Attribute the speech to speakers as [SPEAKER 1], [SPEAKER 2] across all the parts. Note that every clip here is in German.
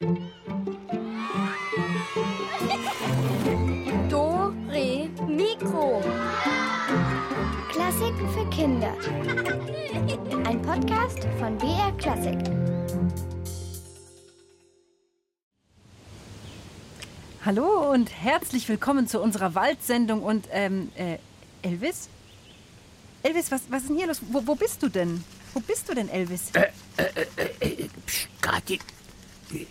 [SPEAKER 1] Do, Re, Mikro.
[SPEAKER 2] Klassiken für Kinder. Ein Podcast von BR Klassik.
[SPEAKER 3] Hallo und herzlich willkommen zu unserer Waldsendung. Und ähm, äh, Elvis? Elvis, was, was ist denn hier los? Wo, wo bist du denn? Wo bist du denn, Elvis?
[SPEAKER 4] Psst, Kathi,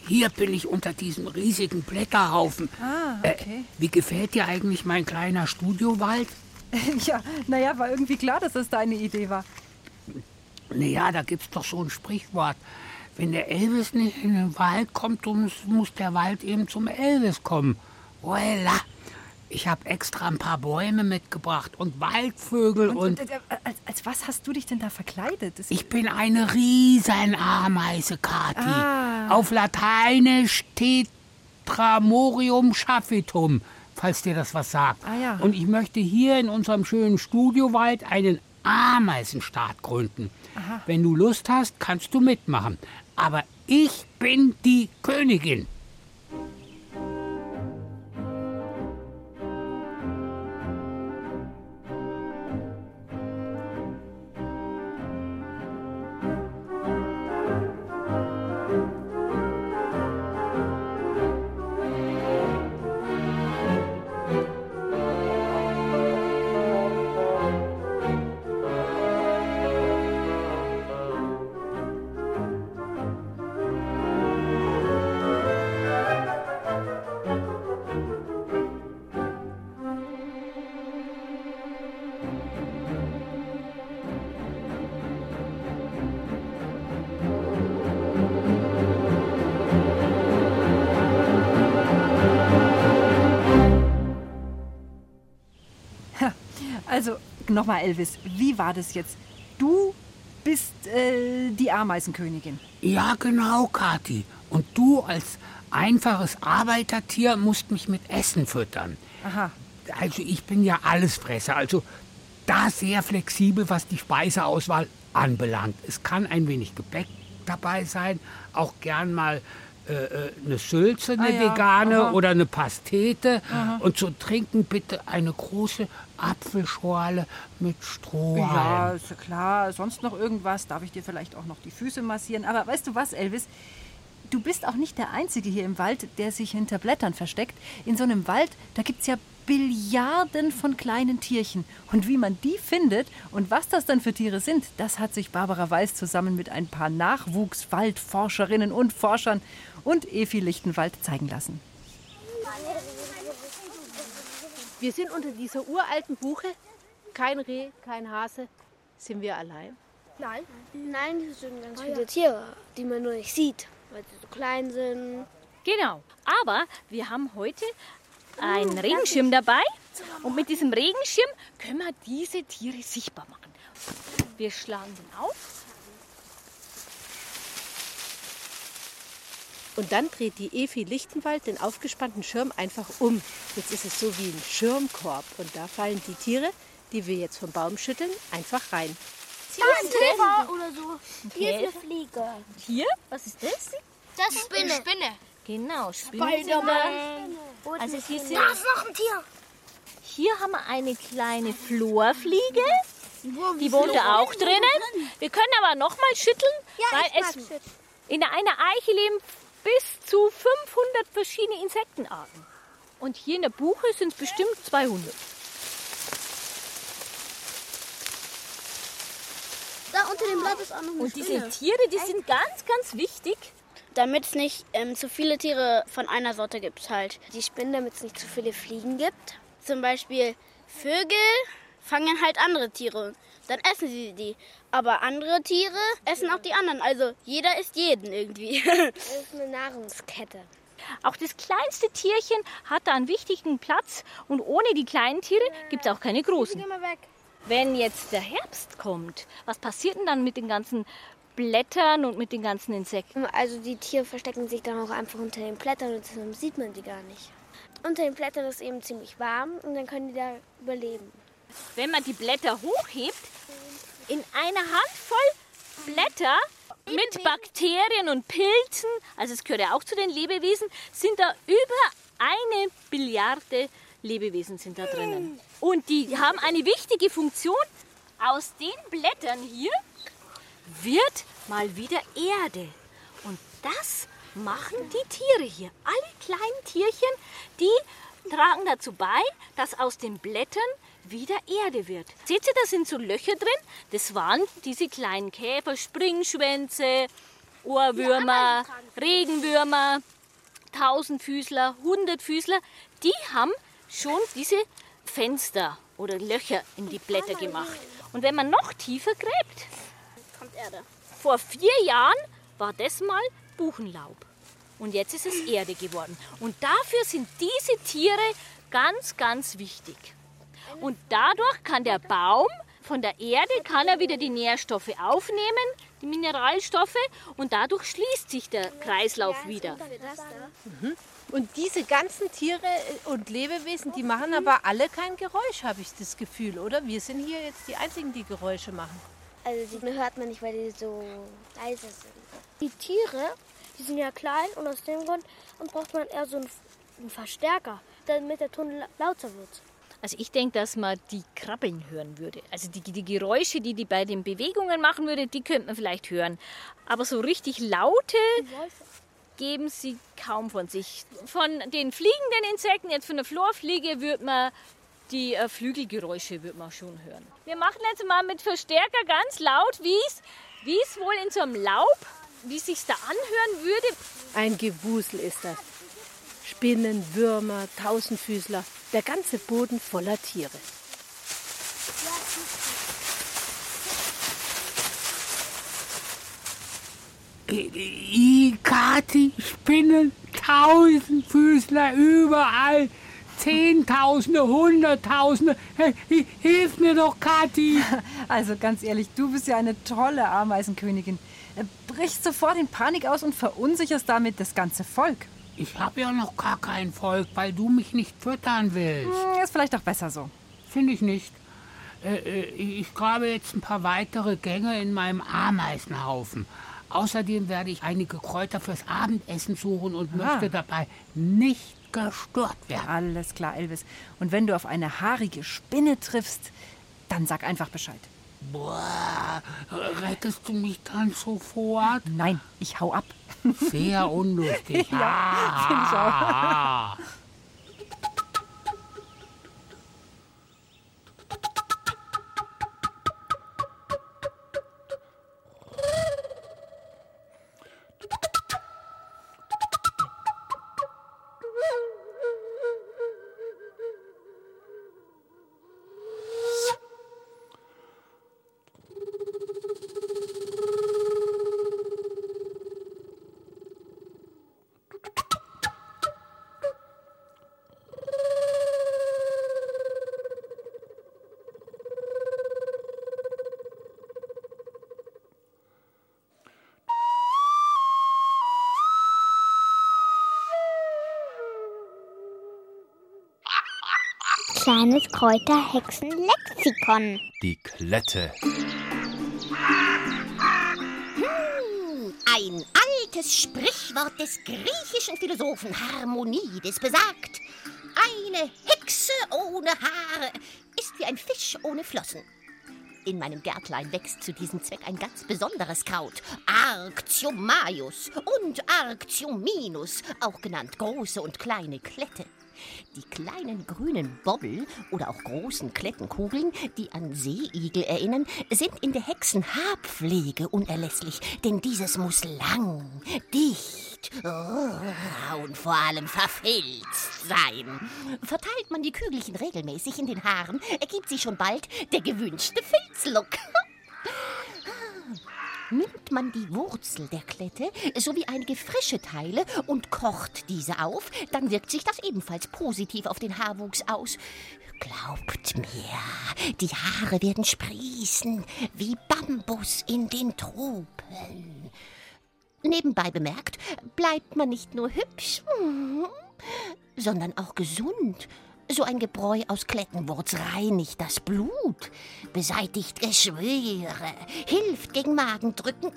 [SPEAKER 4] hier bin ich unter diesem riesigen Blätterhaufen.
[SPEAKER 3] Ah,
[SPEAKER 4] Äh,
[SPEAKER 3] okay.
[SPEAKER 4] wie gefällt dir eigentlich mein kleiner Studiowald?
[SPEAKER 3] ja, naja, war irgendwie klar, dass das deine Idee war.
[SPEAKER 4] Naja, da gibt's doch so ein Sprichwort. Wenn der Elvis nicht in den Wald kommt, dann muss- muss der Wald eben zum Elvis kommen. Voila! Ich habe extra ein paar Bäume mitgebracht und Waldvögel und,
[SPEAKER 3] Und, äh, als, als was hast du dich denn da verkleidet? Das,
[SPEAKER 4] ich bin eine Riesenameise, Kathi.
[SPEAKER 3] Ah.
[SPEAKER 4] Auf Lateinisch Tetramorium Schaphitum, falls dir das was sagt.
[SPEAKER 3] Ah, ja.
[SPEAKER 4] Und ich möchte hier in unserem schönen Studiowald einen Ameisenstaat gründen. Wenn du Lust hast, kannst du mitmachen. Aber ich bin die Königin.
[SPEAKER 3] Nochmal, Elvis, wie war das jetzt? Du bist äh, die Ameisenkönigin.
[SPEAKER 4] Ja, genau, Kathi. Und du als einfaches Arbeitertier musst mich mit Essen füttern.
[SPEAKER 3] Aha.
[SPEAKER 4] Also ich bin ja Allesfresser, also da sehr flexibel, was die Speiseauswahl anbelangt. Es kann ein wenig Gebäck dabei sein, auch gern mal eine Sülze, eine
[SPEAKER 3] Ah ja,
[SPEAKER 4] vegane
[SPEAKER 3] aha.
[SPEAKER 4] oder eine Pastete. Und zu trinken bitte eine große Apfelschorle mit Strohhalm.
[SPEAKER 3] Ja, ist ja klar. Sonst noch irgendwas? Darf ich dir vielleicht auch noch die Füße massieren? Aber weißt du was, Elvis? Du bist auch nicht der Einzige hier im Wald, der sich hinter Blättern versteckt. In so einem Wald, da gibt es ja Billiarden von kleinen Tierchen. Und wie man die findet und was das dann für Tiere sind, das hat sich Barbara Weiß zusammen mit ein paar Nachwuchswaldforscherinnen und Forschern und Efi Lichtenwald zeigen lassen.
[SPEAKER 5] Wir sind unter dieser uralten Buche. Kein Reh, kein Hase. Sind wir allein?
[SPEAKER 6] Nein. Nein, das sind ganz viele Tiere, die man nur nicht sieht, weil sie so klein sind.
[SPEAKER 1] Genau. Aber wir haben heute einen Regenschirm dabei. Und mit diesem Regenschirm können wir diese Tiere sichtbar machen. Wir schlagen den auf.
[SPEAKER 5] Und dann dreht die Efi Lichtenwald den aufgespannten Schirm einfach um. Jetzt ist es so wie ein Schirmkorb. Und da fallen die Tiere, die wir jetzt vom Baum schütteln, einfach rein.
[SPEAKER 6] Da ist ein Käfer oder so. Hier ist eine Fliege.
[SPEAKER 1] Hier, was ist das?
[SPEAKER 6] Das ist eine Spinne.
[SPEAKER 1] Genau, da. Also hier, sind,
[SPEAKER 6] Da ist noch ein Tier.
[SPEAKER 1] hier haben wir eine kleine Florfliege. Die wohnt da auch drinnen. Wir können aber noch mal schütteln, weil es in einer Eiche leben bis zu 500 verschiedene Insektenarten. Und hier in der Buche sind es bestimmt 200.
[SPEAKER 6] Da unter dem Blatt ist auch noch eine
[SPEAKER 1] Und diese Tiere, die sind ganz, ganz wichtig.
[SPEAKER 6] Damit es nicht ähm, zu viele Tiere von einer Sorte gibt halt. Die Spinnen, damit es nicht zu viele Fliegen gibt. Zum Beispiel Vögel fangen halt andere Tiere. Dann essen sie die. Aber andere Tiere essen auch die anderen. Also jeder isst jeden irgendwie. Das ist eine Nahrungskette.
[SPEAKER 1] Auch das kleinste Tierchen hat da einen wichtigen Platz. Und ohne die kleinen Tiere gibt es auch keine großen. Wenn jetzt der Herbst kommt, was passiert denn dann mit den ganzen Blättern und mit den ganzen Insekten?
[SPEAKER 6] Also die Tiere verstecken sich dann auch einfach unter den Blättern und deshalb sieht man die gar nicht. Unter den Blättern ist eben ziemlich warm und dann können die da überleben.
[SPEAKER 1] Wenn man die Blätter hochhebt, in einer Handvoll Blätter mit Bakterien und Pilzen, also es gehört ja auch zu den Lebewesen, sind da über eine Billiarde Lebewesen sind da drinnen. Und die haben eine wichtige Funktion. Aus den Blättern hier wird mal wieder Erde. Und das machen die Tiere hier. Alle kleinen Tierchen, die tragen dazu bei, dass aus den Blättern wieder Erde wird. Seht ihr, da sind so Löcher drin. Das waren diese kleinen Käfer, Springschwänze, Ohrwürmer, Regenwürmer, Tausendfüßler, Hundertfüßler. Die haben schon diese Fenster oder Löcher in die Blätter gemacht. Und wenn man noch tiefer gräbt,
[SPEAKER 6] Kommt Erde.
[SPEAKER 1] vor vier Jahren war das mal Buchenlaub. Und jetzt ist es Erde geworden. Und dafür sind diese Tiere ganz, ganz wichtig. Und dadurch kann der Baum von der Erde kann er wieder die Nährstoffe aufnehmen, die Mineralstoffe, und dadurch schließt sich der Kreislauf wieder.
[SPEAKER 5] Und diese ganzen Tiere und Lebewesen, die machen aber alle kein Geräusch, habe ich das Gefühl, oder? Wir sind hier jetzt die Einzigen, die Geräusche machen.
[SPEAKER 7] Also die hört man nicht, weil die so leise sind. Die Tiere, die sind ja klein und aus dem Grund braucht man eher so einen, einen Verstärker, damit der Ton la- lauter wird.
[SPEAKER 1] Also ich denke, dass man die Krabbeln hören würde. Also die, die Geräusche, die die bei den Bewegungen machen würde, die könnte man vielleicht hören. Aber so richtig laute geben sie kaum von sich. Von den fliegenden Insekten, jetzt von der Florfliege, würde man die äh, Flügelgeräusche würde man schon hören. Wir machen jetzt mal mit Verstärker ganz laut, wie es wie es wohl in so einem Laub, wie sich's da anhören würde.
[SPEAKER 5] Ein Gewusel ist das. Spinnen, Würmer, Tausendfüßler, der ganze Boden voller Tiere.
[SPEAKER 4] I, Kati, Spinnen, Tausendfüßler überall. Zehntausende, Hunderttausende. Hilf mir doch, Kathi.
[SPEAKER 3] Also ganz ehrlich, du bist ja eine tolle Ameisenkönigin. Äh, Brichst sofort in Panik aus und verunsicherst damit das ganze Volk.
[SPEAKER 4] Ich habe ja noch gar kein Volk, weil du mich nicht füttern willst.
[SPEAKER 3] Hm, Ist vielleicht auch besser so.
[SPEAKER 4] Finde ich nicht. Äh, äh, ich grabe jetzt ein paar weitere Gänge in meinem Ameisenhaufen. Außerdem werde ich einige Kräuter fürs Abendessen suchen und möchte dabei nicht gestört werden.
[SPEAKER 3] Alles klar, Elvis. Und wenn du auf eine haarige Spinne triffst, dann sag einfach Bescheid.
[SPEAKER 4] Boah, rettest du mich dann sofort?
[SPEAKER 3] Nein, ich hau ab.
[SPEAKER 4] Sehr unlustig. ja,
[SPEAKER 3] find ich auch.
[SPEAKER 7] Kleines Kräuterhexen-Lexikon.
[SPEAKER 8] Die Klette.
[SPEAKER 9] Ein altes Sprichwort des griechischen Philosophen Harmonides besagt, eine Hexe ohne Haare ist wie ein Fisch ohne Flossen. In meinem Gärtlein wächst zu diesem Zweck ein ganz besonderes Kraut, Arctiomaius und Arctiominus, auch genannt große und kleine Klette. Die kleinen grünen Bobbel oder auch großen Klettenkugeln, die an Seeigel erinnern, sind in der Hexenhaarpflege unerlässlich, denn dieses muss lang, dicht oh, und vor allem verfilzt sein. Verteilt man die Kügelchen regelmäßig in den Haaren, ergibt sich schon bald der gewünschte Filzlook. Nimmt man die Wurzel der Klette sowie einige frische Teile und kocht diese auf, dann wirkt sich das ebenfalls positiv auf den Haarwuchs aus. Glaubt mir, die Haare werden sprießen wie Bambus in den Tropen. Nebenbei bemerkt, bleibt man nicht nur hübsch, mm, sondern auch gesund. So ein Gebräu aus Klettenwurz reinigt das Blut, beseitigt Geschwüre, hilft gegen Magendrücken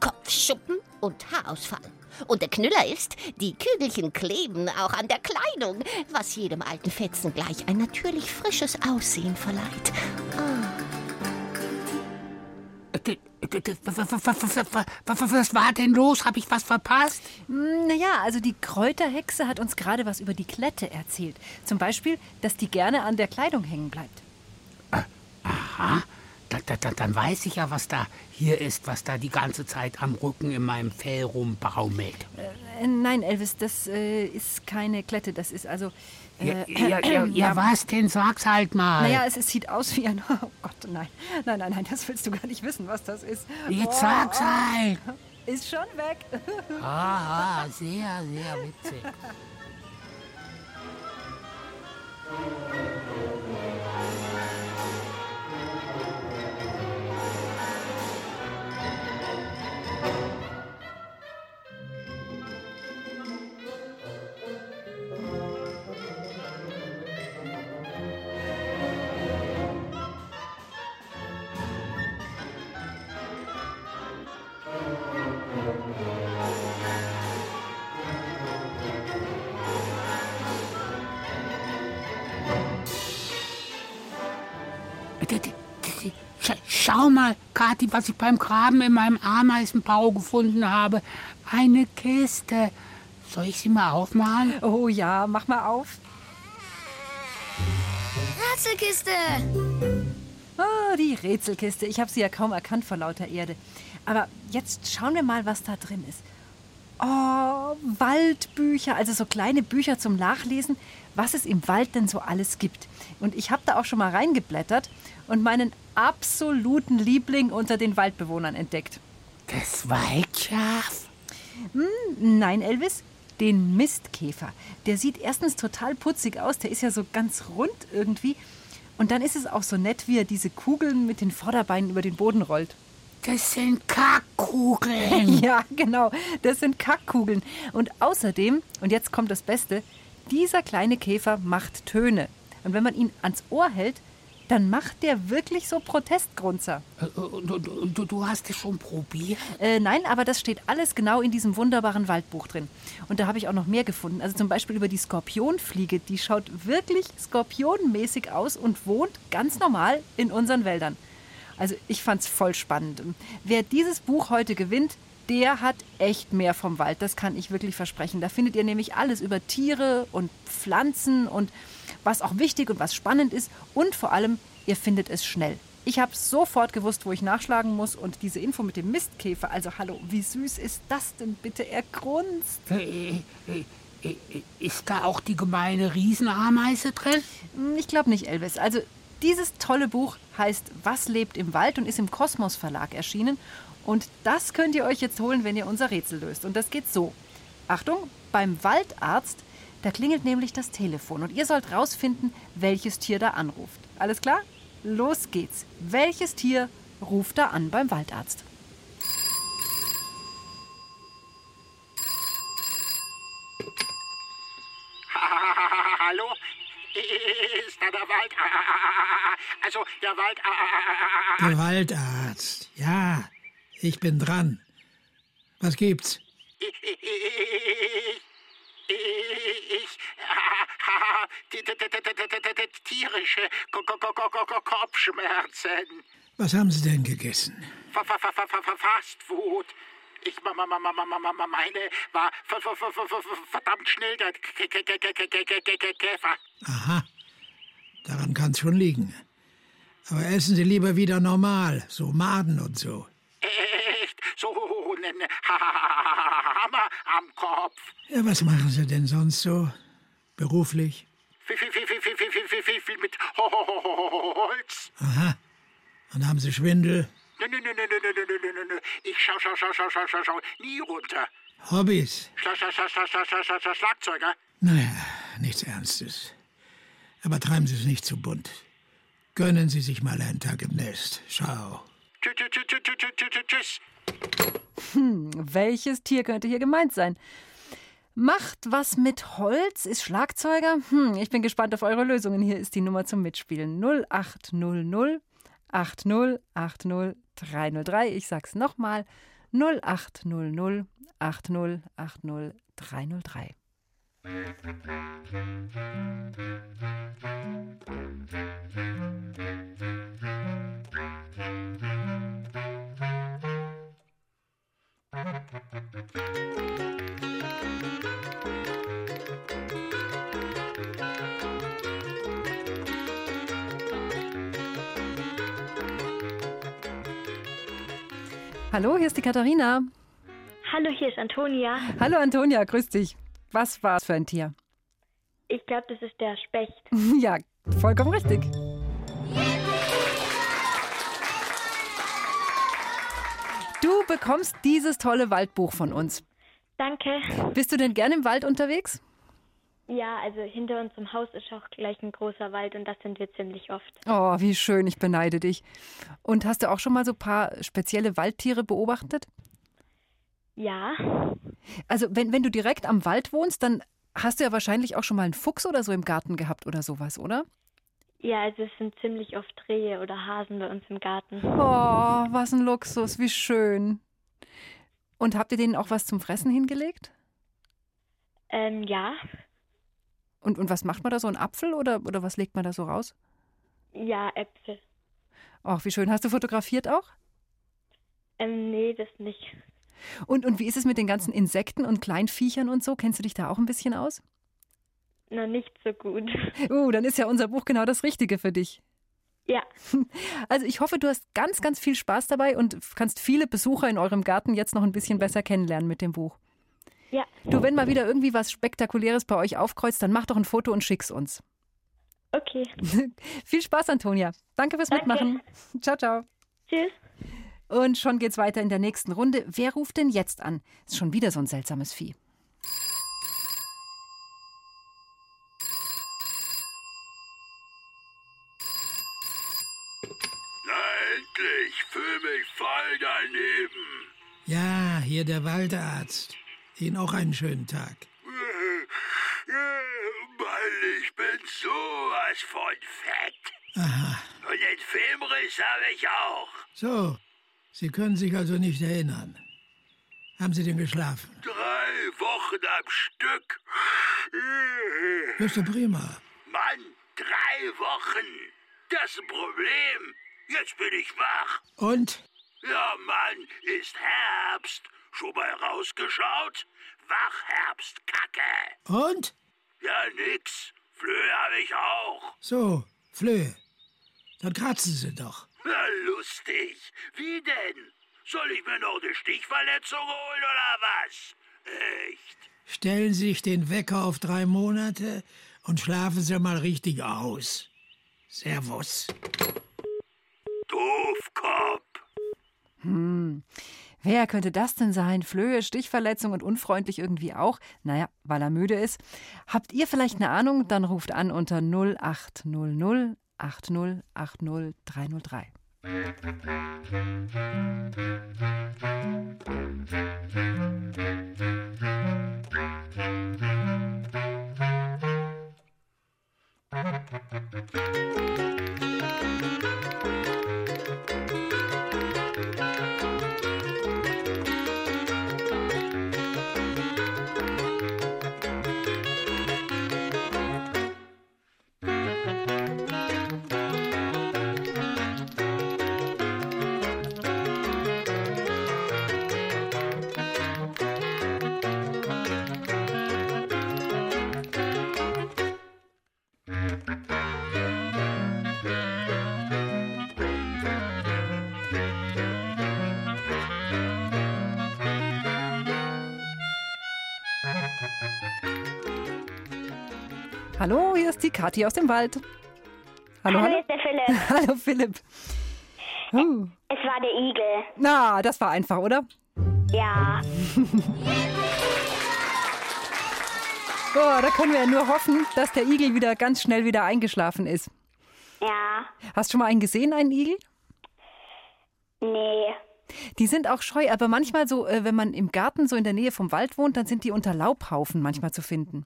[SPEAKER 9] Kopfschuppen und Haarausfall. Und der Knüller ist, die Kügelchen kleben auch an der Kleidung, was jedem alten Fetzen gleich ein natürlich frisches Aussehen verleiht.
[SPEAKER 4] Was war denn los? Habe ich was verpasst?
[SPEAKER 3] Naja, also die Kräuterhexe hat uns gerade was über die Klette erzählt. Zum Beispiel, dass die gerne an der Kleidung hängen bleibt.
[SPEAKER 4] Aha, da, da, da, dann weiß ich ja, was da hier ist, was da die ganze Zeit am Rücken in meinem Fell rumbaumelt.
[SPEAKER 3] Äh, nein, Elvis, das äh, ist keine Klette. Das ist also.
[SPEAKER 4] Ja,
[SPEAKER 3] Äh,
[SPEAKER 4] ja, ja, ja, was denn? Sag's halt mal.
[SPEAKER 3] Naja, es, es sieht aus wie ein. Oh Gott, nein. Nein, nein, nein, das willst du gar nicht wissen, was das ist.
[SPEAKER 4] Jetzt
[SPEAKER 3] Oh,
[SPEAKER 4] sag's halt.
[SPEAKER 3] Ist schon weg.
[SPEAKER 4] Aha, sehr, sehr witzig. Schau mal, Kathi, was ich beim Graben in meinem Ameisenbau gefunden habe. Eine Kiste. Soll ich sie mal aufmachen?
[SPEAKER 3] Oh ja, mach mal auf.
[SPEAKER 7] Ratzelkiste!
[SPEAKER 3] Oh, die Rätselkiste. Ich habe sie ja kaum erkannt vor lauter Erde. Aber jetzt schauen wir mal, was da drin ist. Oh, Waldbücher, also so kleine Bücher zum Nachlesen, was es im Wald denn so alles gibt. Und ich habe da auch schon mal reingeblättert und meinen absoluten Liebling unter den Waldbewohnern entdeckt.
[SPEAKER 4] Das Waldschaf?
[SPEAKER 3] Nein, Elvis, den Mistkäfer. Der sieht erstens total putzig aus, der ist ja so ganz rund irgendwie. Und dann ist es auch so nett, wie er diese Kugeln mit den Vorderbeinen über den Boden rollt.
[SPEAKER 4] Das sind Kackkugeln.
[SPEAKER 3] Ja, genau, das sind Kackkugeln. Und außerdem, und jetzt kommt das Beste, dieser kleine Käfer macht Töne. Und wenn man ihn ans Ohr hält, dann macht der wirklich so Protestgrunzer.
[SPEAKER 4] Äh, Du, du, du, du hast es schon probiert?
[SPEAKER 3] Äh, nein, aber das steht alles genau in diesem wunderbaren Waldbuch drin. Und da habe ich auch noch mehr gefunden. Also zum Beispiel über die Skorpionfliege. Die schaut wirklich skorpionmäßig aus und wohnt ganz normal in unseren Wäldern. Also ich fand's voll spannend. Wer dieses Buch heute gewinnt, der hat echt mehr vom Wald. Das kann ich wirklich versprechen. Da findet ihr nämlich alles über Tiere und Pflanzen und was auch wichtig und was spannend ist. Und vor allem, ihr findet es schnell. Ich habe sofort gewusst, wo ich nachschlagen muss. Und diese Info mit dem Mistkäfer, also hallo, wie süß ist das denn bitte? Er grunzt.
[SPEAKER 4] Äh, äh, äh, Ist da auch die gemeine Riesenameise drin?
[SPEAKER 3] Hm, Ich glaube nicht, Elvis. Also dieses tolle Buch heißt Was lebt im Wald und ist im Kosmos Verlag erschienen. Und das könnt ihr euch jetzt holen, wenn ihr unser Rätsel löst. Und das geht so. Achtung, beim Waldarzt, da klingelt nämlich das Telefon. Und ihr sollt rausfinden, welches Tier da anruft. Alles klar? Los geht's. Welches Tier ruft da an beim Waldarzt?
[SPEAKER 8] Hallo? Ist da der Wald? Also der Wald.
[SPEAKER 10] Der Waldarzt. Ja, ich bin dran. Was gibt's?
[SPEAKER 8] Ich. Tierische Kopfschmerzen.
[SPEAKER 10] Was haben Sie denn gegessen?
[SPEAKER 8] Fast Food. Ich meine, war verdammt schnell der Käfer.
[SPEAKER 10] Aha, daran kann's schon liegen. Aber essen Sie lieber wieder normal, so Maden und so.
[SPEAKER 8] Echt so einen Hammer am Kopf.
[SPEAKER 10] Ja, was machen Sie denn sonst so? Beruflich?
[SPEAKER 8] Viel, viel, viel, viel, viel, viel, viel, viel, viel, mit Holz.
[SPEAKER 10] Aha. Und haben Sie Schwindel?
[SPEAKER 8] Nö, nö, nö, nö, nö, nö, nö, nö, nö, nö. Ich schau, schau, schau, schau, schau, schau, schau, nie runter.
[SPEAKER 10] Hobbys?
[SPEAKER 8] Schla, schla, schla, schla, schla, schla, schla, schla, Schlagzeuger.
[SPEAKER 10] Naja, nichts Ernstes. Aber treiben Sie es nicht zu bunt. Gönnen Sie sich mal einen Tag im Nest. Schau.
[SPEAKER 8] Tschüss, tschüss.
[SPEAKER 3] Welches Tier könnte hier gemeint sein? Macht was mit Holz, ist Schlagzeuger? Hm, ich bin gespannt auf eure Lösungen. Hier ist die Nummer zum Mitspielen. 0800 8080 303. Ich sag's nochmal. 0800 80 80 303. Hallo, hier ist die Katharina.
[SPEAKER 11] Hallo, hier ist Antonia.
[SPEAKER 3] Hallo Antonia, grüß dich. Was war es für ein Tier?
[SPEAKER 11] Ich glaube, das ist der Specht.
[SPEAKER 3] Ja, vollkommen richtig. Du bekommst dieses tolle Waldbuch von uns.
[SPEAKER 11] Danke.
[SPEAKER 3] Bist du denn gern im Wald unterwegs?
[SPEAKER 11] Ja, also hinter unserem Haus ist auch gleich ein großer Wald und das sind wir ziemlich oft.
[SPEAKER 3] Oh, wie schön, ich beneide dich. Und hast du auch schon mal so ein paar spezielle Waldtiere beobachtet?
[SPEAKER 11] Ja.
[SPEAKER 3] Also, wenn, wenn du direkt am Wald wohnst, dann hast du ja wahrscheinlich auch schon mal einen Fuchs oder so im Garten gehabt oder sowas, oder?
[SPEAKER 11] Ja, also es sind ziemlich oft Rehe oder Hasen bei uns im Garten.
[SPEAKER 3] Oh, was ein Luxus, wie schön. Und habt ihr denen auch was zum Fressen hingelegt?
[SPEAKER 11] Ähm, ja.
[SPEAKER 3] Und, und was macht man da so? Ein Apfel oder, oder was legt man da so raus?
[SPEAKER 11] Ja, Äpfel.
[SPEAKER 3] Ach, wie schön. Hast du fotografiert auch?
[SPEAKER 11] Ähm, nee, das nicht.
[SPEAKER 3] Und, und wie ist es mit den ganzen Insekten und Kleinviechern und so? Kennst du dich da auch ein bisschen aus?
[SPEAKER 11] Na, nicht so gut.
[SPEAKER 3] Uh, dann ist ja unser Buch genau das Richtige für dich.
[SPEAKER 11] Ja.
[SPEAKER 3] Also ich hoffe, du hast ganz, ganz viel Spaß dabei und kannst viele Besucher in eurem Garten jetzt noch ein bisschen besser kennenlernen mit dem Buch.
[SPEAKER 11] Ja.
[SPEAKER 3] Du, wenn mal wieder irgendwie was Spektakuläres bei euch aufkreuzt, dann mach doch ein Foto und schick's uns.
[SPEAKER 11] Okay.
[SPEAKER 3] viel Spaß, Antonia. Danke fürs
[SPEAKER 11] Danke.
[SPEAKER 3] Mitmachen. Ciao, ciao.
[SPEAKER 11] Tschüss.
[SPEAKER 3] Und schon geht's weiter in der nächsten Runde. Wer ruft denn jetzt an? Ist schon wieder so ein seltsames Vieh.
[SPEAKER 8] Na endlich, fühl mich voll daneben.
[SPEAKER 10] Ja, hier der Waldarzt. Ihnen auch einen schönen Tag.
[SPEAKER 8] Mann, ich bin sowas von fett.
[SPEAKER 10] Aha.
[SPEAKER 8] Und den Filmriss habe ich auch.
[SPEAKER 10] So, Sie können sich also nicht erinnern. Haben Sie denn geschlafen?
[SPEAKER 8] Drei Wochen am Stück.
[SPEAKER 10] Das ist doch prima.
[SPEAKER 8] Mann, drei Wochen. Das ist ein Problem. Jetzt bin ich wach.
[SPEAKER 10] Und?
[SPEAKER 8] Ja, Mann, ist Herbst. Schon mal rausgeschaut? Wachherbstkacke.
[SPEAKER 10] Und?
[SPEAKER 8] Ja, nix. Flöhe habe ich auch.
[SPEAKER 10] So, Flöhe. Dann kratzen Sie doch.
[SPEAKER 8] Na, lustig. Wie denn? Soll ich mir noch eine Stichverletzung holen oder was? Echt?
[SPEAKER 10] Stellen Sie sich den Wecker auf drei Monate und schlafen Sie mal richtig aus. Servus.
[SPEAKER 8] Doofkopf.
[SPEAKER 3] Hm. Wer könnte das denn sein? Flöhe, Stichverletzung und unfreundlich irgendwie auch? Naja, weil er müde ist. Habt ihr vielleicht eine Ahnung? Dann ruft an unter 0800 80 80 303. Hallo, hier ist die Kathi aus dem Wald. Hallo,
[SPEAKER 12] Hallo,
[SPEAKER 3] hallo.
[SPEAKER 12] hier ist der Philipp.
[SPEAKER 3] Hallo, Philipp. Uh.
[SPEAKER 12] Es war der Igel.
[SPEAKER 3] Na, das war einfach, oder?
[SPEAKER 12] Ja.
[SPEAKER 3] Oh, da können wir ja nur hoffen, dass der Igel wieder ganz schnell wieder eingeschlafen ist.
[SPEAKER 12] Ja.
[SPEAKER 3] Hast du schon mal einen gesehen, einen Igel?
[SPEAKER 12] Nee.
[SPEAKER 3] Die sind auch scheu, aber manchmal so, äh, wenn man im Garten so in der Nähe vom Wald wohnt, dann sind die unter Laubhaufen manchmal zu finden.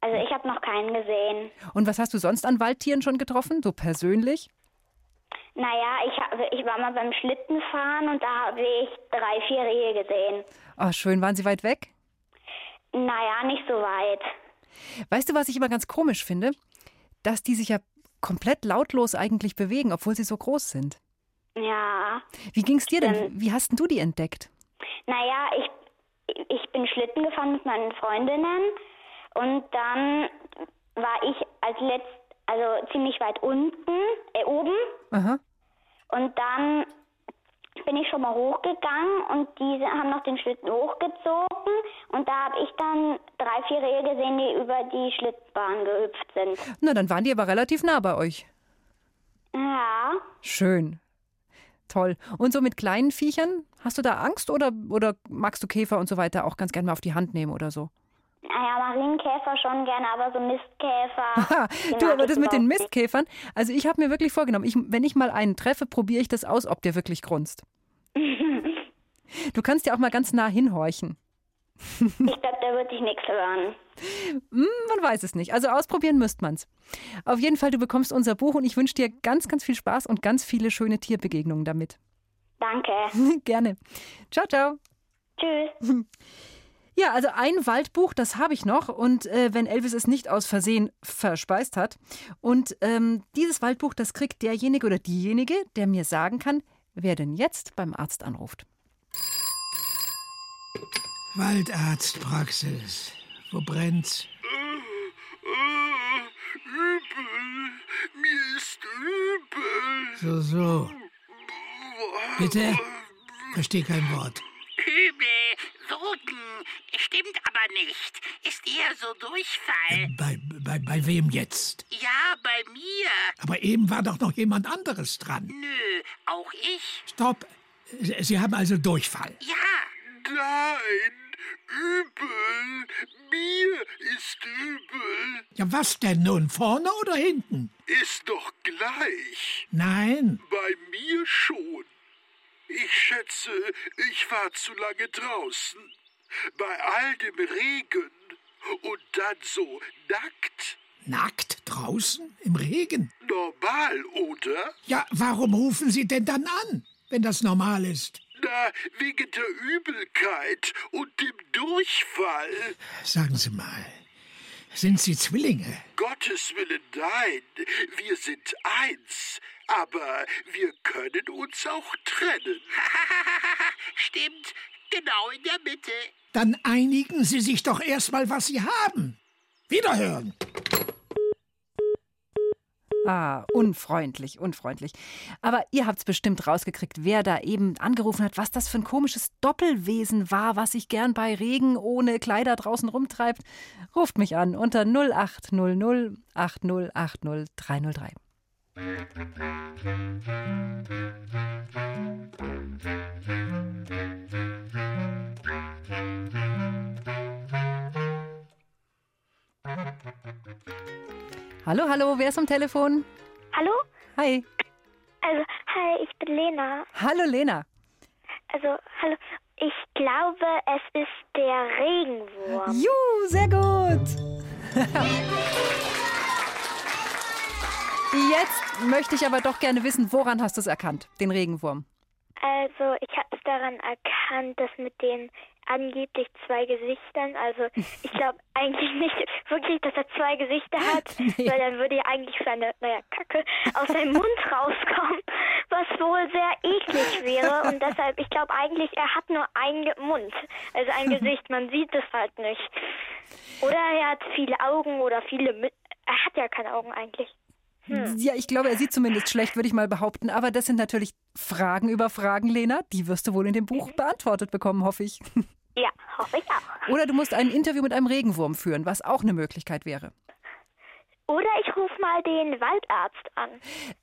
[SPEAKER 12] Also ich habe noch keinen gesehen.
[SPEAKER 3] Und was hast du sonst an Waldtieren schon getroffen, so persönlich?
[SPEAKER 12] Naja, ich, hab, ich war mal beim Schlittenfahren und da habe ich drei, vier Rehe gesehen.
[SPEAKER 3] Oh, schön. Waren sie weit weg?
[SPEAKER 12] Naja, nicht so weit.
[SPEAKER 3] Weißt du, was ich immer ganz komisch finde? Dass die sich ja komplett lautlos eigentlich bewegen, obwohl sie so groß sind.
[SPEAKER 12] Ja.
[SPEAKER 3] Wie ging's dir denn? Wie hast denn du die entdeckt?
[SPEAKER 12] Naja, ich, ich bin Schlitten gefahren mit meinen Freundinnen und dann war ich als letzt, also ziemlich weit unten, äh, oben.
[SPEAKER 3] Aha.
[SPEAKER 12] Und dann bin ich schon mal hochgegangen und die haben noch den Schlitten hochgezogen und da habe ich dann drei, vier Rehe gesehen, die über die Schlittenbahn gehüpft sind.
[SPEAKER 3] Na, dann waren die aber relativ nah bei euch.
[SPEAKER 12] Ja.
[SPEAKER 3] Schön. Toll. Und so mit kleinen Viechern, hast du da Angst oder, oder magst du Käfer und so weiter auch ganz gerne mal auf die Hand nehmen oder so?
[SPEAKER 12] Naja, Marienkäfer schon gerne, aber so Mistkäfer.
[SPEAKER 3] du, aber das mit den. Mistkäfern, also ich habe mir wirklich vorgenommen, ich, wenn ich mal einen treffe, probiere ich das aus, ob der wirklich grunzt. Du kannst ja auch mal ganz nah hinhorchen.
[SPEAKER 12] Ich glaube, da wird dich nichts hören.
[SPEAKER 3] Hm, man weiß es nicht. Also ausprobieren müsste man's. Auf jeden Fall, du bekommst unser Buch und ich wünsche dir ganz, ganz viel Spaß und ganz viele schöne Tierbegegnungen damit.
[SPEAKER 12] Danke.
[SPEAKER 3] Gerne. Ciao, ciao.
[SPEAKER 12] Tschüss.
[SPEAKER 3] Ja, also ein Waldbuch, das habe ich noch. Und äh, wenn Elvis es nicht aus Versehen verspeist hat. Und ähm, dieses Waldbuch, das kriegt derjenige oder diejenige, der mir sagen kann, wer denn jetzt beim Arzt anruft.
[SPEAKER 10] Waldarztpraxis. Wo brennt's?
[SPEAKER 8] Übel. Mir ist übel.
[SPEAKER 10] So, so. Bitte? Versteh kein Wort.
[SPEAKER 4] Übel, Würgen, stimmt aber nicht. Ist eher so Durchfall.
[SPEAKER 10] Bei, bei, bei wem jetzt?
[SPEAKER 4] Ja, bei mir.
[SPEAKER 10] Aber eben war doch noch jemand anderes dran.
[SPEAKER 4] Nö, auch ich.
[SPEAKER 10] Stopp. Sie Sie haben also Durchfall.
[SPEAKER 4] Ja.
[SPEAKER 8] Nein, übel. Mir ist übel.
[SPEAKER 10] Ja, was denn nun? Vorne oder hinten?
[SPEAKER 8] Ist doch gleich.
[SPEAKER 10] Nein.
[SPEAKER 8] Bei mir schon. Ich schätze, ich war zu lange draußen. Bei all dem Regen. Und dann so nackt.
[SPEAKER 10] Nackt draußen im Regen?
[SPEAKER 8] Normal, oder?
[SPEAKER 10] Ja, warum rufen Sie denn dann an, wenn das normal ist?
[SPEAKER 8] Na, wegen der Übelkeit und dem Durchfall.
[SPEAKER 10] Sagen Sie mal, sind Sie Zwillinge?
[SPEAKER 8] Gottes Willen, nein. Wir sind eins. Aber wir können uns auch trennen.
[SPEAKER 4] Stimmt, genau in der Mitte.
[SPEAKER 10] Dann einigen Sie sich doch erstmal, was Sie haben. Wiederhören.
[SPEAKER 3] Ah, unfreundlich, unfreundlich. Aber ihr habt's bestimmt rausgekriegt, wer da eben angerufen hat, was das für ein komisches Doppelwesen war, was sich gern bei Regen ohne Kleider draußen rumtreibt. Ruft mich an unter 0800 8080 303. Hallo, hallo, wer ist am Telefon?
[SPEAKER 7] Hallo?
[SPEAKER 3] Hi.
[SPEAKER 7] Also, hi, ich bin Lena.
[SPEAKER 3] Hallo, Lena.
[SPEAKER 7] Also, hallo. Ich glaube, es ist der Regenwurm.
[SPEAKER 3] Juhu, sehr gut. Jetzt möchte ich aber doch gerne wissen, woran hast du es erkannt, den Regenwurm?
[SPEAKER 7] Also, ich habe es daran erkannt, dass mit den angeblich zwei Gesichtern, also ich glaube eigentlich nicht wirklich, dass er zwei Gesichter hat,
[SPEAKER 3] Nee.
[SPEAKER 7] weil dann würde ja eigentlich seine, naja, Kacke aus seinem Mund rauskommen, was wohl sehr eklig wäre und deshalb, ich glaube eigentlich, er hat nur einen Mund, also ein Gesicht, man sieht es halt nicht. Oder er hat viele Augen oder viele, er hat ja keine Augen eigentlich. Hm.
[SPEAKER 3] Ja, ich glaube, er sieht zumindest schlecht, würde ich mal behaupten. Aber das sind natürlich Fragen über Fragen, Lena. Die wirst du wohl in dem Buch beantwortet bekommen, hoffe ich.
[SPEAKER 7] Ja, hoffe ich auch.
[SPEAKER 3] Oder du musst ein Interview mit einem Regenwurm führen, was auch eine Möglichkeit wäre.
[SPEAKER 7] Oder ich rufe mal den Waldarzt an.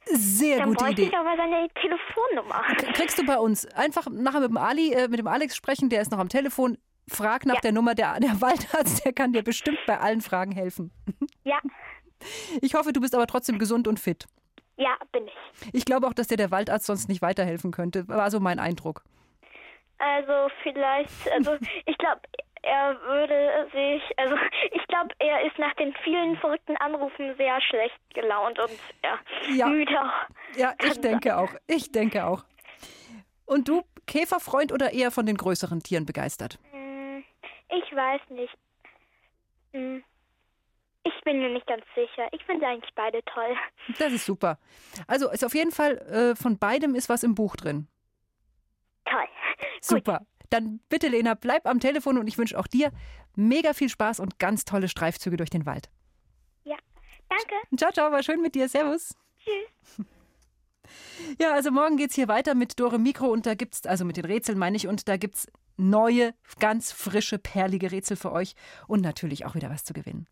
[SPEAKER 3] Sehr
[SPEAKER 7] Dann
[SPEAKER 3] gute Idee.
[SPEAKER 7] ich aber seine Telefonnummer.
[SPEAKER 3] Kriegst du bei uns. Einfach nachher mit dem Ali, äh, mit dem Alex sprechen, der ist noch am Telefon. Frag nach der Nummer, der, der Waldarzt, der kann dir bestimmt bei allen Fragen helfen.
[SPEAKER 7] Ja,
[SPEAKER 3] Ich hoffe, du bist aber trotzdem gesund und fit.
[SPEAKER 7] ja, bin ich.
[SPEAKER 3] Ich glaube auch, dass dir der Waldarzt sonst nicht weiterhelfen könnte. War so mein Eindruck.
[SPEAKER 7] Also vielleicht, also ich glaube, er würde sich, also ich glaube, er ist nach den vielen verrückten Anrufen sehr schlecht gelaunt und ja,
[SPEAKER 3] Ja.
[SPEAKER 7] müde.
[SPEAKER 3] Ja, ich denke auch. Ich denke auch. Und du, Käferfreund oder eher von den größeren Tieren begeistert?
[SPEAKER 11] Hm, Ich weiß nicht. Ich bin mir nicht ganz sicher. Ich finde eigentlich beide toll.
[SPEAKER 3] Das ist super. Also ist auf jeden Fall äh, von beidem ist was im Buch drin.
[SPEAKER 11] Toll.
[SPEAKER 3] Super. Dann bitte, Lena, bleib am Telefon und ich wünsche auch dir mega viel Spaß und ganz tolle Streifzüge durch den Wald.
[SPEAKER 11] Ja, danke.
[SPEAKER 3] Ciao, ciao, war schön mit dir. Servus.
[SPEAKER 11] Tschüss.
[SPEAKER 3] Ja, also morgen geht's hier weiter mit Dore Mikro und da gibt's, also mit den Rätseln meine ich, und da gibt's neue, ganz frische, perlige Rätsel für euch und natürlich auch wieder was zu gewinnen.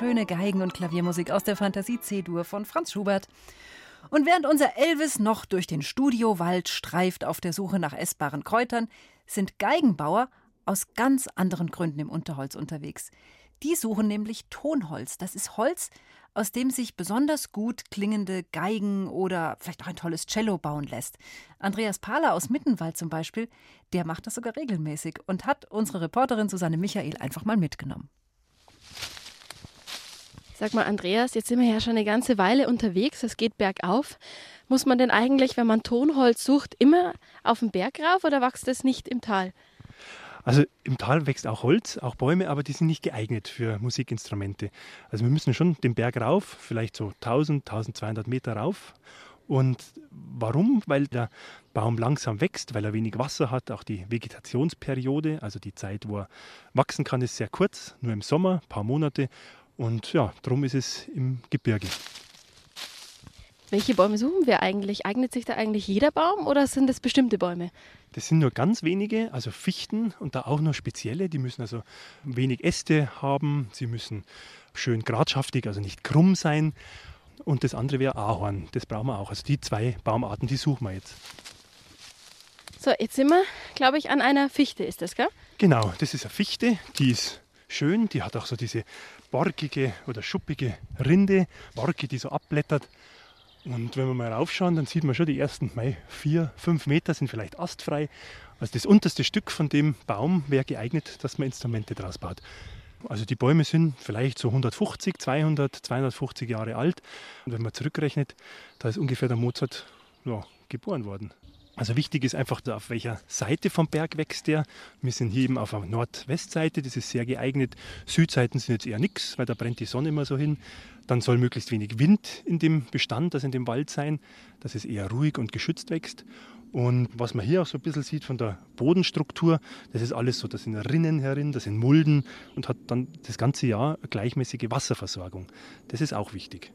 [SPEAKER 3] Schöne Geigen- und Klaviermusik aus der Fantasie C-Dur von Franz Schubert. Und während unser Elvis noch durch den Studiowald streift auf der Suche nach essbaren Kräutern, sind Geigenbauer aus ganz anderen Gründen im Unterholz unterwegs. Die suchen nämlich Tonholz. Das ist Holz, aus dem sich besonders gut klingende Geigen oder vielleicht auch ein tolles Cello bauen lässt. Andreas Pahler aus Mittenwald zum Beispiel, der macht das sogar regelmäßig und hat unsere Reporterin Susanne Michael einfach mal mitgenommen.
[SPEAKER 13] Sag mal, Andreas, jetzt sind wir ja schon eine ganze Weile unterwegs, es geht bergauf. Muss man denn eigentlich, wenn man Tonholz sucht, immer auf den Berg rauf oder wächst das nicht im Tal?
[SPEAKER 14] Also im Tal wächst auch Holz, auch Bäume, aber die sind nicht geeignet für Musikinstrumente. Also wir müssen schon den Berg rauf, vielleicht so 1000, 1200 Meter rauf. Und warum? Weil der Baum langsam wächst, weil er wenig Wasser hat. Auch die Vegetationsperiode, also die Zeit, wo er wachsen kann, ist sehr kurz, nur im Sommer, ein paar Monate. Und ja, darum ist es im Gebirge.
[SPEAKER 13] Welche Bäume suchen wir eigentlich? Eignet sich da eigentlich jeder Baum oder sind das bestimmte Bäume?
[SPEAKER 14] Das sind nur ganz wenige, also Fichten und da auch nur spezielle. Die müssen also wenig Äste haben, sie müssen schön gradschaftig, also nicht krumm sein. Und das andere wäre Ahorn, das brauchen wir auch. Also die zwei Baumarten, die suchen wir jetzt.
[SPEAKER 13] So, jetzt sind wir, glaube ich, an einer Fichte, ist das, gell?
[SPEAKER 14] Genau, das ist eine Fichte, die ist schön, die hat auch so diese borkige oder schuppige Rinde, Borke, die so abblättert. Und wenn wir mal raufschauen, dann sieht man schon, die ersten mei, vier, fünf Meter sind vielleicht astfrei. Also das unterste Stück von dem Baum wäre geeignet, dass man Instrumente draus baut. Also die Bäume sind vielleicht so 150, 200, 250 Jahre alt. Und wenn man zurückrechnet, da ist ungefähr der Mozart ja, geboren worden. Also wichtig ist einfach, auf welcher Seite vom Berg wächst der. Wir sind hier eben auf der Nordwestseite, das ist sehr geeignet. Südseiten sind jetzt eher nichts, weil da brennt die Sonne immer so hin. Dann soll möglichst wenig Wind in dem Bestand, also in dem Wald sein, dass es eher ruhig und geschützt wächst. Und was man hier auch so ein bisschen sieht von der Bodenstruktur, das ist alles so, das sind Rinnen herin, das sind Mulden und hat dann das ganze Jahr gleichmäßige Wasserversorgung. Das ist auch wichtig.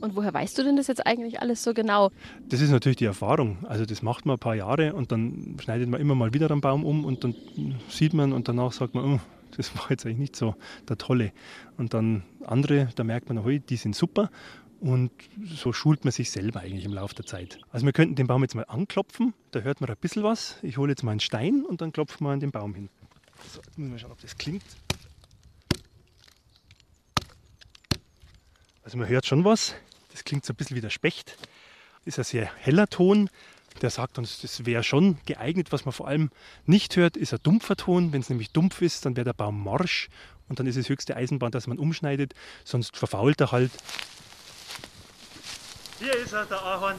[SPEAKER 13] Und woher weißt du denn das jetzt eigentlich alles so genau?
[SPEAKER 14] Das ist natürlich die Erfahrung. Also das macht man ein paar Jahre und dann schneidet man immer mal wieder einen Baum um und dann sieht man und danach sagt man, oh, das war jetzt eigentlich nicht so der Tolle. Und dann andere, da merkt man, oh, die sind super. Und so schult man sich selber eigentlich im Laufe der Zeit. Also wir könnten den Baum jetzt mal anklopfen, da hört man ein bisschen was. Ich hole jetzt mal einen Stein und dann klopfen wir an den Baum hin. So, jetzt müssen wir schauen, ob das klingt. Also man hört schon was. Das klingt so ein bisschen wie der Specht. Ist ein sehr heller Ton. Der sagt uns, das wäre schon geeignet. Was man vor allem nicht hört, ist ein dumpfer Ton. Wenn es nämlich dumpf ist, dann wäre der Baum morsch. Und dann ist es höchste Eisenbahn, dass man umschneidet. Sonst verfault er halt. Hier ist er, der Ahorn.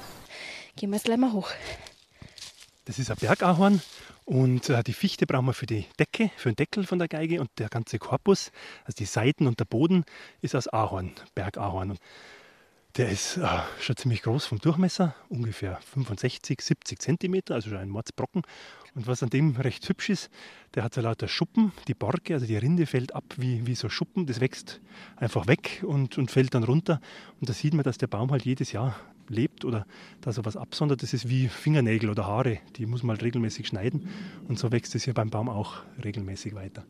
[SPEAKER 13] Gehen wir jetzt gleich mal hoch.
[SPEAKER 14] Das ist ein Bergahorn. Und äh, die Fichte brauchen wir für die Decke, für den Deckel von der Geige. Und der ganze Korpus, also die Seiten und der Boden, ist aus Ahorn, Bergahorn. Der ist äh, schon ziemlich groß vom Durchmesser, ungefähr 65, 70 Zentimeter, also schon ein Mordsbrocken. Und was an dem recht hübsch ist, der hat so lauter Schuppen. Die Borke, also die Rinde, fällt ab wie, wie so Schuppen. Das wächst einfach weg und, und fällt dann runter. Und da sieht man, dass der Baum halt jedes Jahr lebt oder da so was absondert. Das ist wie Fingernägel oder Haare. Die muss man halt regelmäßig schneiden. Und so wächst es hier beim Baum auch regelmäßig weiter.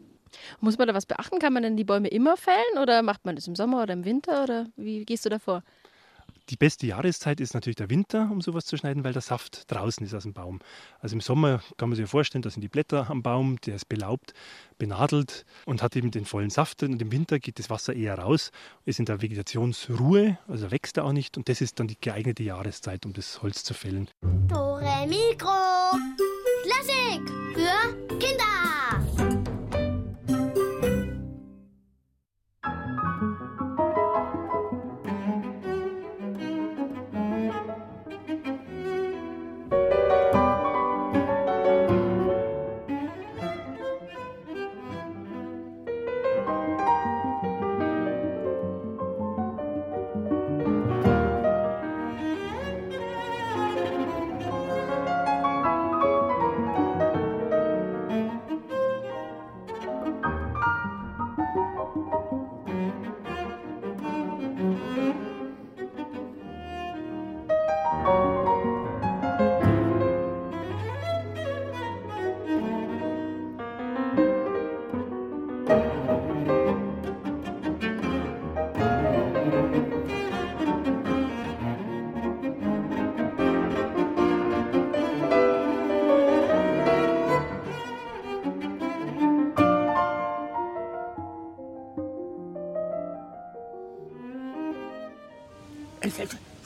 [SPEAKER 13] Muss man da was beachten? Kann man denn die Bäume immer fällen oder macht man das im Sommer oder im Winter oder wie gehst du da vor?
[SPEAKER 14] Die beste Jahreszeit ist natürlich der Winter, um sowas zu schneiden, weil der Saft draußen ist aus dem Baum. Also im Sommer kann man sich vorstellen, da sind die Blätter am Baum, der ist belaubt, benadelt und hat eben den vollen Saft. Und im Winter geht das Wasser eher raus, ist in der Vegetationsruhe, also wächst er auch nicht. Und das ist dann die geeignete Jahreszeit, um das Holz zu fällen.
[SPEAKER 15] Dore Mikro.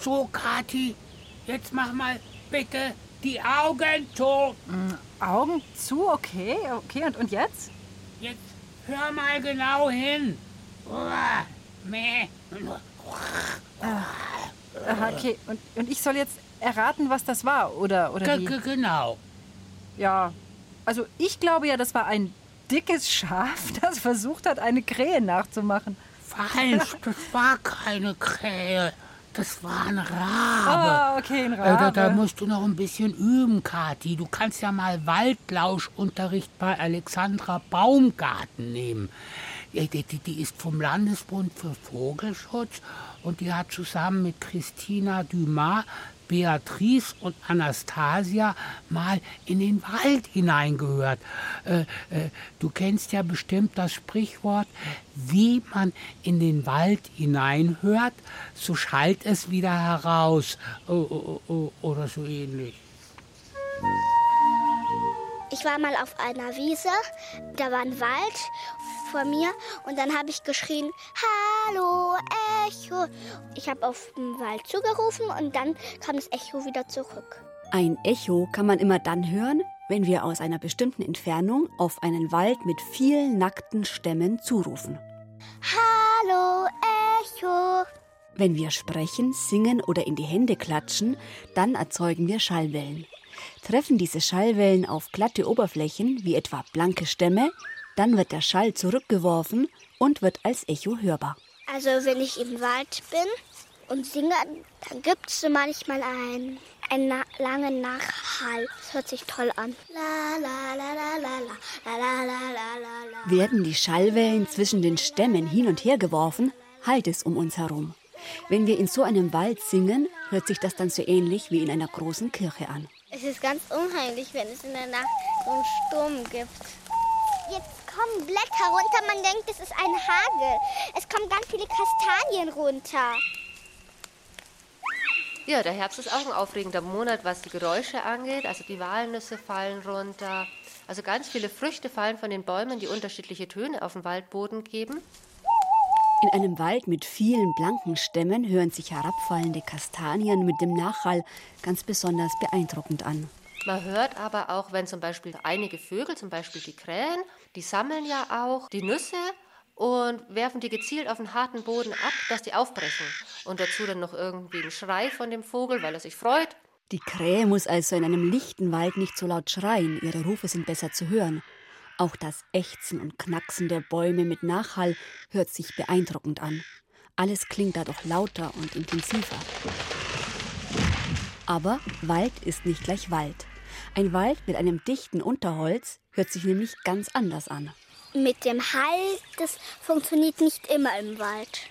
[SPEAKER 4] So, Kathi, jetzt mach mal bitte die Augen zu.
[SPEAKER 3] Augen zu, okay, okay. Und, und jetzt?
[SPEAKER 4] Jetzt hör mal genau hin. Uah, meh.
[SPEAKER 3] Aha, okay. Und, und ich soll jetzt erraten, was das war, oder, oder wie?
[SPEAKER 4] ge- Genau.
[SPEAKER 3] Ja, also ich glaube ja, das war ein dickes Schaf, das versucht hat, eine Krähe nachzumachen.
[SPEAKER 4] Falsch, das war keine Krähe. Das war ein Rabe.
[SPEAKER 3] Ah, okay, ein
[SPEAKER 4] Äh, da, da
[SPEAKER 3] Rabe.
[SPEAKER 4] musst du noch ein bisschen üben, Kathi. Du kannst ja mal Waldlauschunterricht bei Alexandra Baumgarten nehmen. Die, die, die ist vom Landesbund für Vogelschutz und die hat zusammen mit Christina Dumas, Beatrice und Anastasia mal in den Wald hineingehört. Äh, äh, du kennst ja bestimmt das Sprichwort, wie man in den Wald hineinhört, so schallt es wieder heraus. Oh, oh, oh, oder so ähnlich.
[SPEAKER 15] Ich war mal auf einer Wiese, da war ein Wald vor mir und dann habe ich geschrien, Hallo Echo. Ich habe auf den Wald zugerufen und dann kam das Echo wieder zurück.
[SPEAKER 16] Ein Echo kann man immer dann hören, wenn wir aus einer bestimmten Entfernung auf einen Wald mit vielen nackten Stämmen zurufen.
[SPEAKER 15] Hallo Echo.
[SPEAKER 16] Wenn wir sprechen, singen oder in die Hände klatschen, dann erzeugen wir Schallwellen. Treffen diese Schallwellen auf glatte Oberflächen, wie etwa blanke Stämme, dann wird der Schall zurückgeworfen und wird als Echo hörbar.
[SPEAKER 15] Also wenn ich im Wald bin und singe, dann gibt es manchmal einen, einen na langen Nachhall. Das hört sich toll an.
[SPEAKER 16] Werden die Schallwellen zwischen den Stämmen hin und her geworfen, hallt es um uns herum. Wenn wir in so einem Wald singen, hört sich das dann so ähnlich wie in einer großen Kirche an.
[SPEAKER 15] Es ist ganz unheimlich, wenn es in der Nacht so einen Sturm gibt. Jetzt kommen Blätter runter, man denkt, es ist ein Hagel. Es kommen ganz viele Kastanien runter.
[SPEAKER 17] Ja, der Herbst ist auch ein aufregender Monat, was die Geräusche angeht. Also die Walnüsse fallen runter. Also ganz viele Früchte fallen von den Bäumen, die unterschiedliche Töne auf den Waldboden geben.
[SPEAKER 16] In einem Wald mit vielen blanken Stämmen hören sich herabfallende Kastanien mit dem Nachhall ganz besonders beeindruckend an.
[SPEAKER 17] Man hört aber auch, wenn zum Beispiel einige Vögel, zum Beispiel die Krähen, die sammeln ja auch die Nüsse und werfen die gezielt auf den harten Boden ab, dass die aufbrechen. Und dazu dann noch irgendwie ein Schrei von dem Vogel, weil er sich freut.
[SPEAKER 16] Die Krähe muss also in einem lichten Wald nicht so laut schreien, ihre Rufe sind besser zu hören. Auch das Ächzen und Knacksen der Bäume mit Nachhall hört sich beeindruckend an. Alles klingt dadurch lauter und intensiver. Aber Wald ist nicht gleich Wald. Ein Wald mit einem dichten Unterholz hört sich nämlich ganz anders an.
[SPEAKER 15] Mit dem Hall, das funktioniert nicht immer im Wald.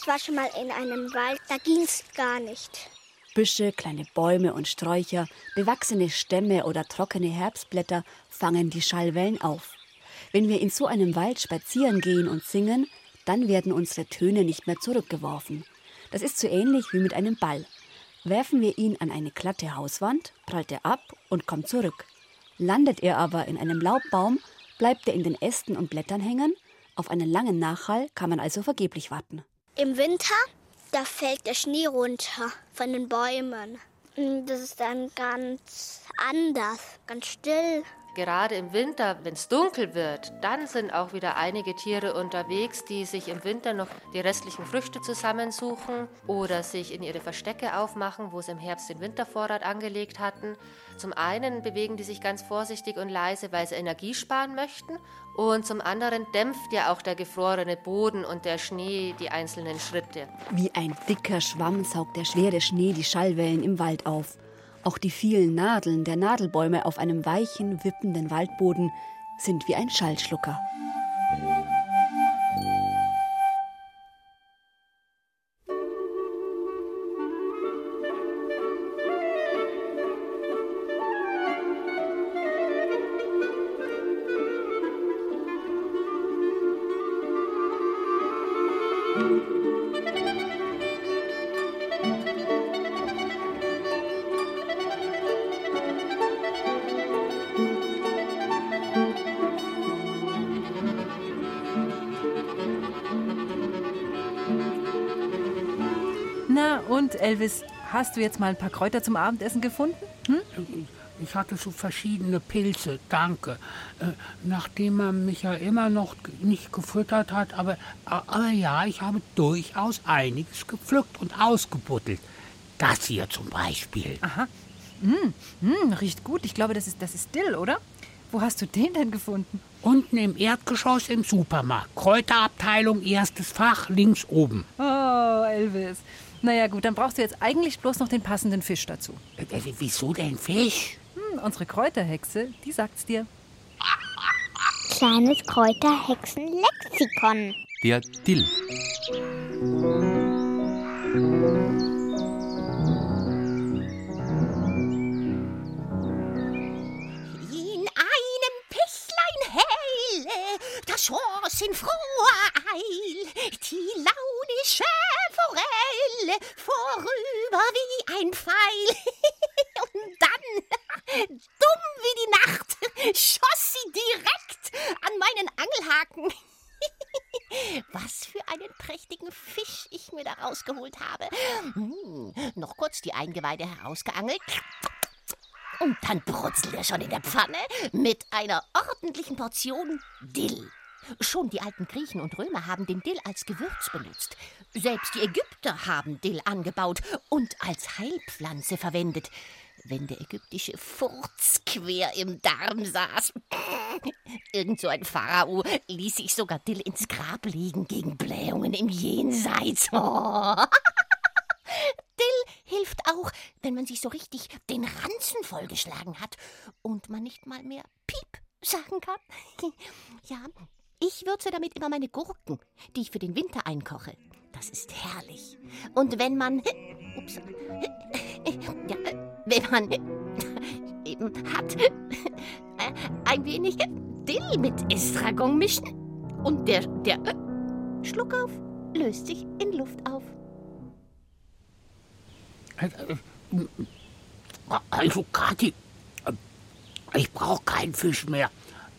[SPEAKER 15] Ich war schon mal in einem Wald, da ging es gar nicht.
[SPEAKER 16] Büsche, kleine Bäume und Sträucher, bewachsene Stämme oder trockene Herbstblätter fangen die Schallwellen auf. Wenn wir in so einem Wald spazieren gehen und singen, dann werden unsere Töne nicht mehr zurückgeworfen. Das ist so ähnlich wie mit einem Ball. Werfen wir ihn an eine glatte Hauswand, prallt er ab und kommt zurück. Landet er aber in einem Laubbaum, bleibt er in den Ästen und Blättern hängen. Auf einen langen Nachhall kann man also vergeblich warten.
[SPEAKER 15] Im Winter, da fällt der Schnee runter von den Bäumen. Das ist dann ganz anders, ganz still.
[SPEAKER 17] Gerade im Winter, wenn es dunkel wird, dann sind auch wieder einige Tiere unterwegs, die sich im Winter noch die restlichen Früchte zusammensuchen oder sich in ihre Verstecke aufmachen, wo sie im Herbst den Wintervorrat angelegt hatten. Zum einen bewegen die sich ganz vorsichtig und leise, weil sie Energie sparen möchten. Und zum anderen dämpft ja auch der gefrorene Boden und der Schnee die einzelnen Schritte.
[SPEAKER 16] Wie ein dicker Schwamm saugt der schwere Schnee die Schallwellen im Wald auf. Auch die vielen Nadeln der Nadelbäume auf einem weichen, wippenden Waldboden sind wie ein Schallschlucker.
[SPEAKER 3] Elvis, hast du jetzt mal ein paar Kräuter zum Abendessen gefunden? Hm?
[SPEAKER 4] Ich hatte so verschiedene Pilze, danke. Äh, nachdem man mich ja immer noch nicht gefüttert hat, aber, aber ja, ich habe durchaus einiges gepflückt und ausgebuddelt. Das hier zum Beispiel.
[SPEAKER 3] Aha. Mm, mm, riecht gut. Ich glaube, das ist, das ist Dill, oder? Wo hast du den denn gefunden?
[SPEAKER 4] Unten im Erdgeschoss im Supermarkt. Kräuterabteilung, erstes Fach, links oben.
[SPEAKER 3] Oh, Elvis. Naja, gut, dann brauchst du jetzt eigentlich bloß noch den passenden Fisch dazu.
[SPEAKER 4] Äh, wieso denn Fisch?
[SPEAKER 3] Hm, unsere Kräuterhexe, die sagt's dir.
[SPEAKER 15] Kleines Kräuterhexen-Lexikon.
[SPEAKER 18] Der Dill.
[SPEAKER 9] In einem Pächlein helle, da schoss in froher Eil die launische Forelle vorüber wie ein Pfeil. Und dann, dumm wie die Nacht, schoss sie direkt an meinen Angelhaken. Was für einen prächtigen Fisch ich mir da rausgeholt habe. Hm, noch kurz die Eingeweide herausgeangelt. Und dann brutzelt er schon in der Pfanne mit einer ordentlichen Portion Dill. Schon die alten Griechen und Römer haben den Dill als Gewürz benutzt. Selbst die Ägypter haben Dill angebaut und als Heilpflanze verwendet. Wenn der ägyptische Furz quer im Darm saß. Irgend so ein Pharao ließ sich sogar Dill ins Grab legen gegen Blähungen im Jenseits. Dill hilft auch, wenn man sich so richtig den Ranzen vollgeschlagen hat und man nicht mal mehr Piep sagen kann. Ja, ich würze damit immer meine Gurken, die ich für den Winter einkoche. Das ist herrlich. Und wenn man. Ups. Ja, wenn man eben hat. Ein wenig Dill mit Estragon mischen. Und der, der Schluckauf löst sich in Luft auf.
[SPEAKER 4] Also, Kathi, ich brauche keinen Fisch mehr.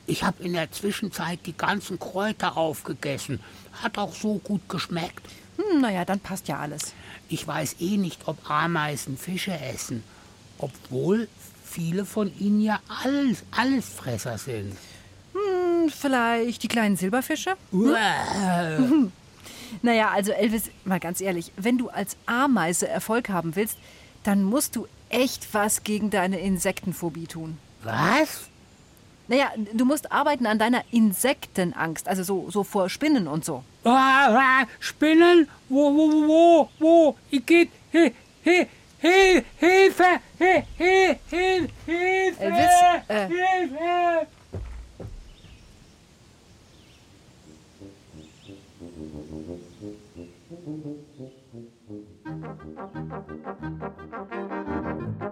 [SPEAKER 4] Ich habe in der Zwischenzeit die ganzen Kräuter aufgegessen. Hat auch so gut geschmeckt.
[SPEAKER 3] Hm, naja, dann passt ja alles.
[SPEAKER 4] Ich weiß eh nicht, ob Ameisen Fische essen. Obwohl viele von ihnen ja alles, Allesfresser sind.
[SPEAKER 3] Hm, vielleicht die kleinen Silberfische?
[SPEAKER 4] Uah.
[SPEAKER 3] naja, also Elvis, mal ganz ehrlich, wenn du als Ameise Erfolg haben willst, dann musst du echt was gegen deine Insektenphobie tun.
[SPEAKER 4] Was?
[SPEAKER 3] Naja, du musst arbeiten an deiner Insektenangst, also so, so vor Spinnen und so.
[SPEAKER 4] Ah, ah, Spinnen? Wo, wo, wo, wo, wo? Ich geht, he, he, he, Hilfe, he, he, he, Hilfe,
[SPEAKER 3] Elvis, äh,
[SPEAKER 4] Hilfe.
[SPEAKER 3] Hm,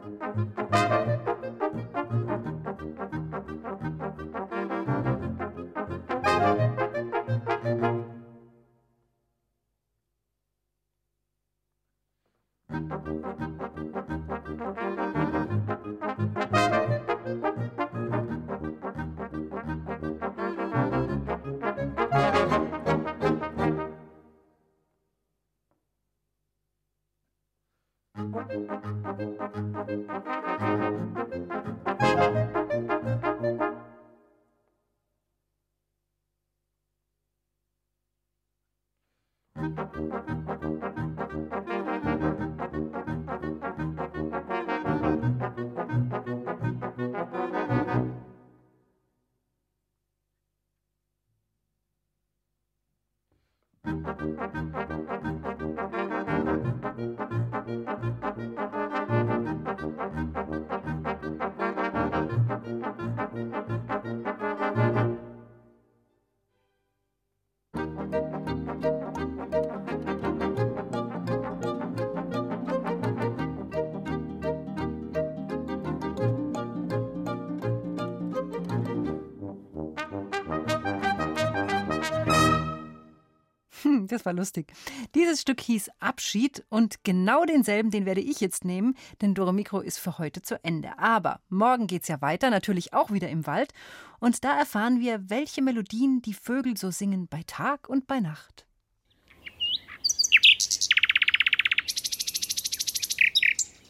[SPEAKER 3] Das war lustig. Dieses Stück hieß Abschied und genau denselben, den werde ich jetzt nehmen, denn Dore Mikro ist für heute zu Ende. Aber morgen geht's ja weiter, natürlich auch wieder im Wald. Und da erfahren wir, welche Melodien die Vögel so singen bei Tag und bei Nacht.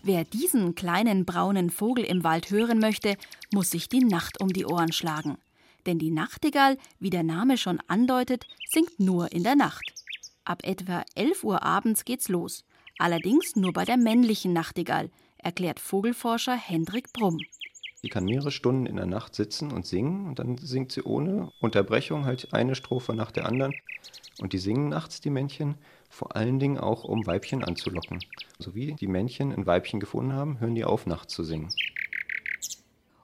[SPEAKER 1] Wer diesen kleinen braunen Vogel im Wald hören möchte, muss sich die Nacht um die Ohren schlagen. Denn die Nachtigall, wie der Name schon andeutet, singt nur in der Nacht. Ab etwa 11 Uhr abends geht's los. Allerdings nur bei der männlichen Nachtigall, erklärt Vogelforscher Hendrik Brumm.
[SPEAKER 18] Die kann mehrere Stunden in der Nacht sitzen und singen und dann singt sie ohne Unterbrechung halt eine Strophe nach der anderen. Und die singen nachts, die Männchen, vor allen Dingen auch, um Weibchen anzulocken. So wie die Männchen ein Weibchen gefunden haben, hören die auf, nachts zu singen.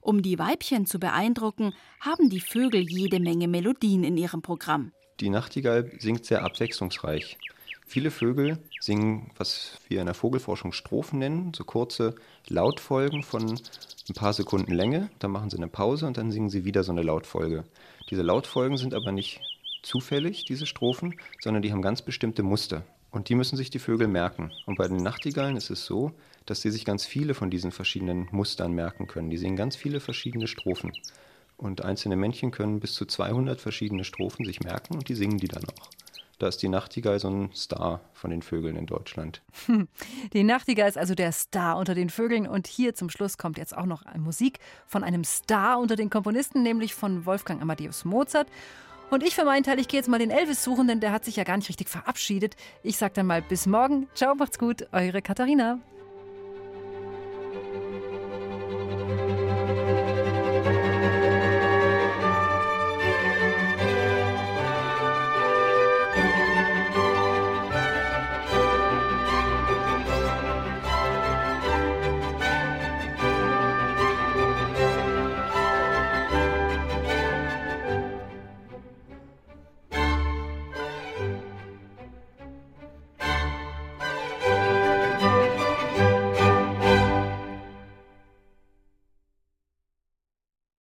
[SPEAKER 1] Um die Weibchen zu beeindrucken, haben die Vögel jede Menge Melodien in ihrem Programm.
[SPEAKER 18] Die Nachtigall singt sehr abwechslungsreich. Viele Vögel singen, was wir in der Vogelforschung Strophen nennen, so kurze Lautfolgen von ein paar Sekunden Länge. Dann machen sie eine Pause und dann singen sie wieder so eine Lautfolge. Diese Lautfolgen sind aber nicht zufällig, diese Strophen, sondern die haben ganz bestimmte Muster. Und die müssen sich die Vögel merken. Und bei den Nachtigallen ist es so, dass sie sich ganz viele von diesen verschiedenen Mustern merken können. Die singen ganz viele verschiedene Strophen. Und einzelne Männchen können bis zu 200 verschiedene Strophen sich merken und die singen die dann auch. Da ist die Nachtigall so ein Star von den Vögeln in Deutschland.
[SPEAKER 3] Die Nachtigall ist also der Star unter den Vögeln. Und hier zum Schluss kommt jetzt auch noch Musik von einem Star unter den Komponisten, nämlich von Wolfgang Amadeus Mozart. Und ich für meinen Teil, ich gehe jetzt mal den Elvis suchen, denn der hat sich ja gar nicht richtig verabschiedet. Ich sag dann mal bis morgen. Ciao, macht's gut, eure Katharina.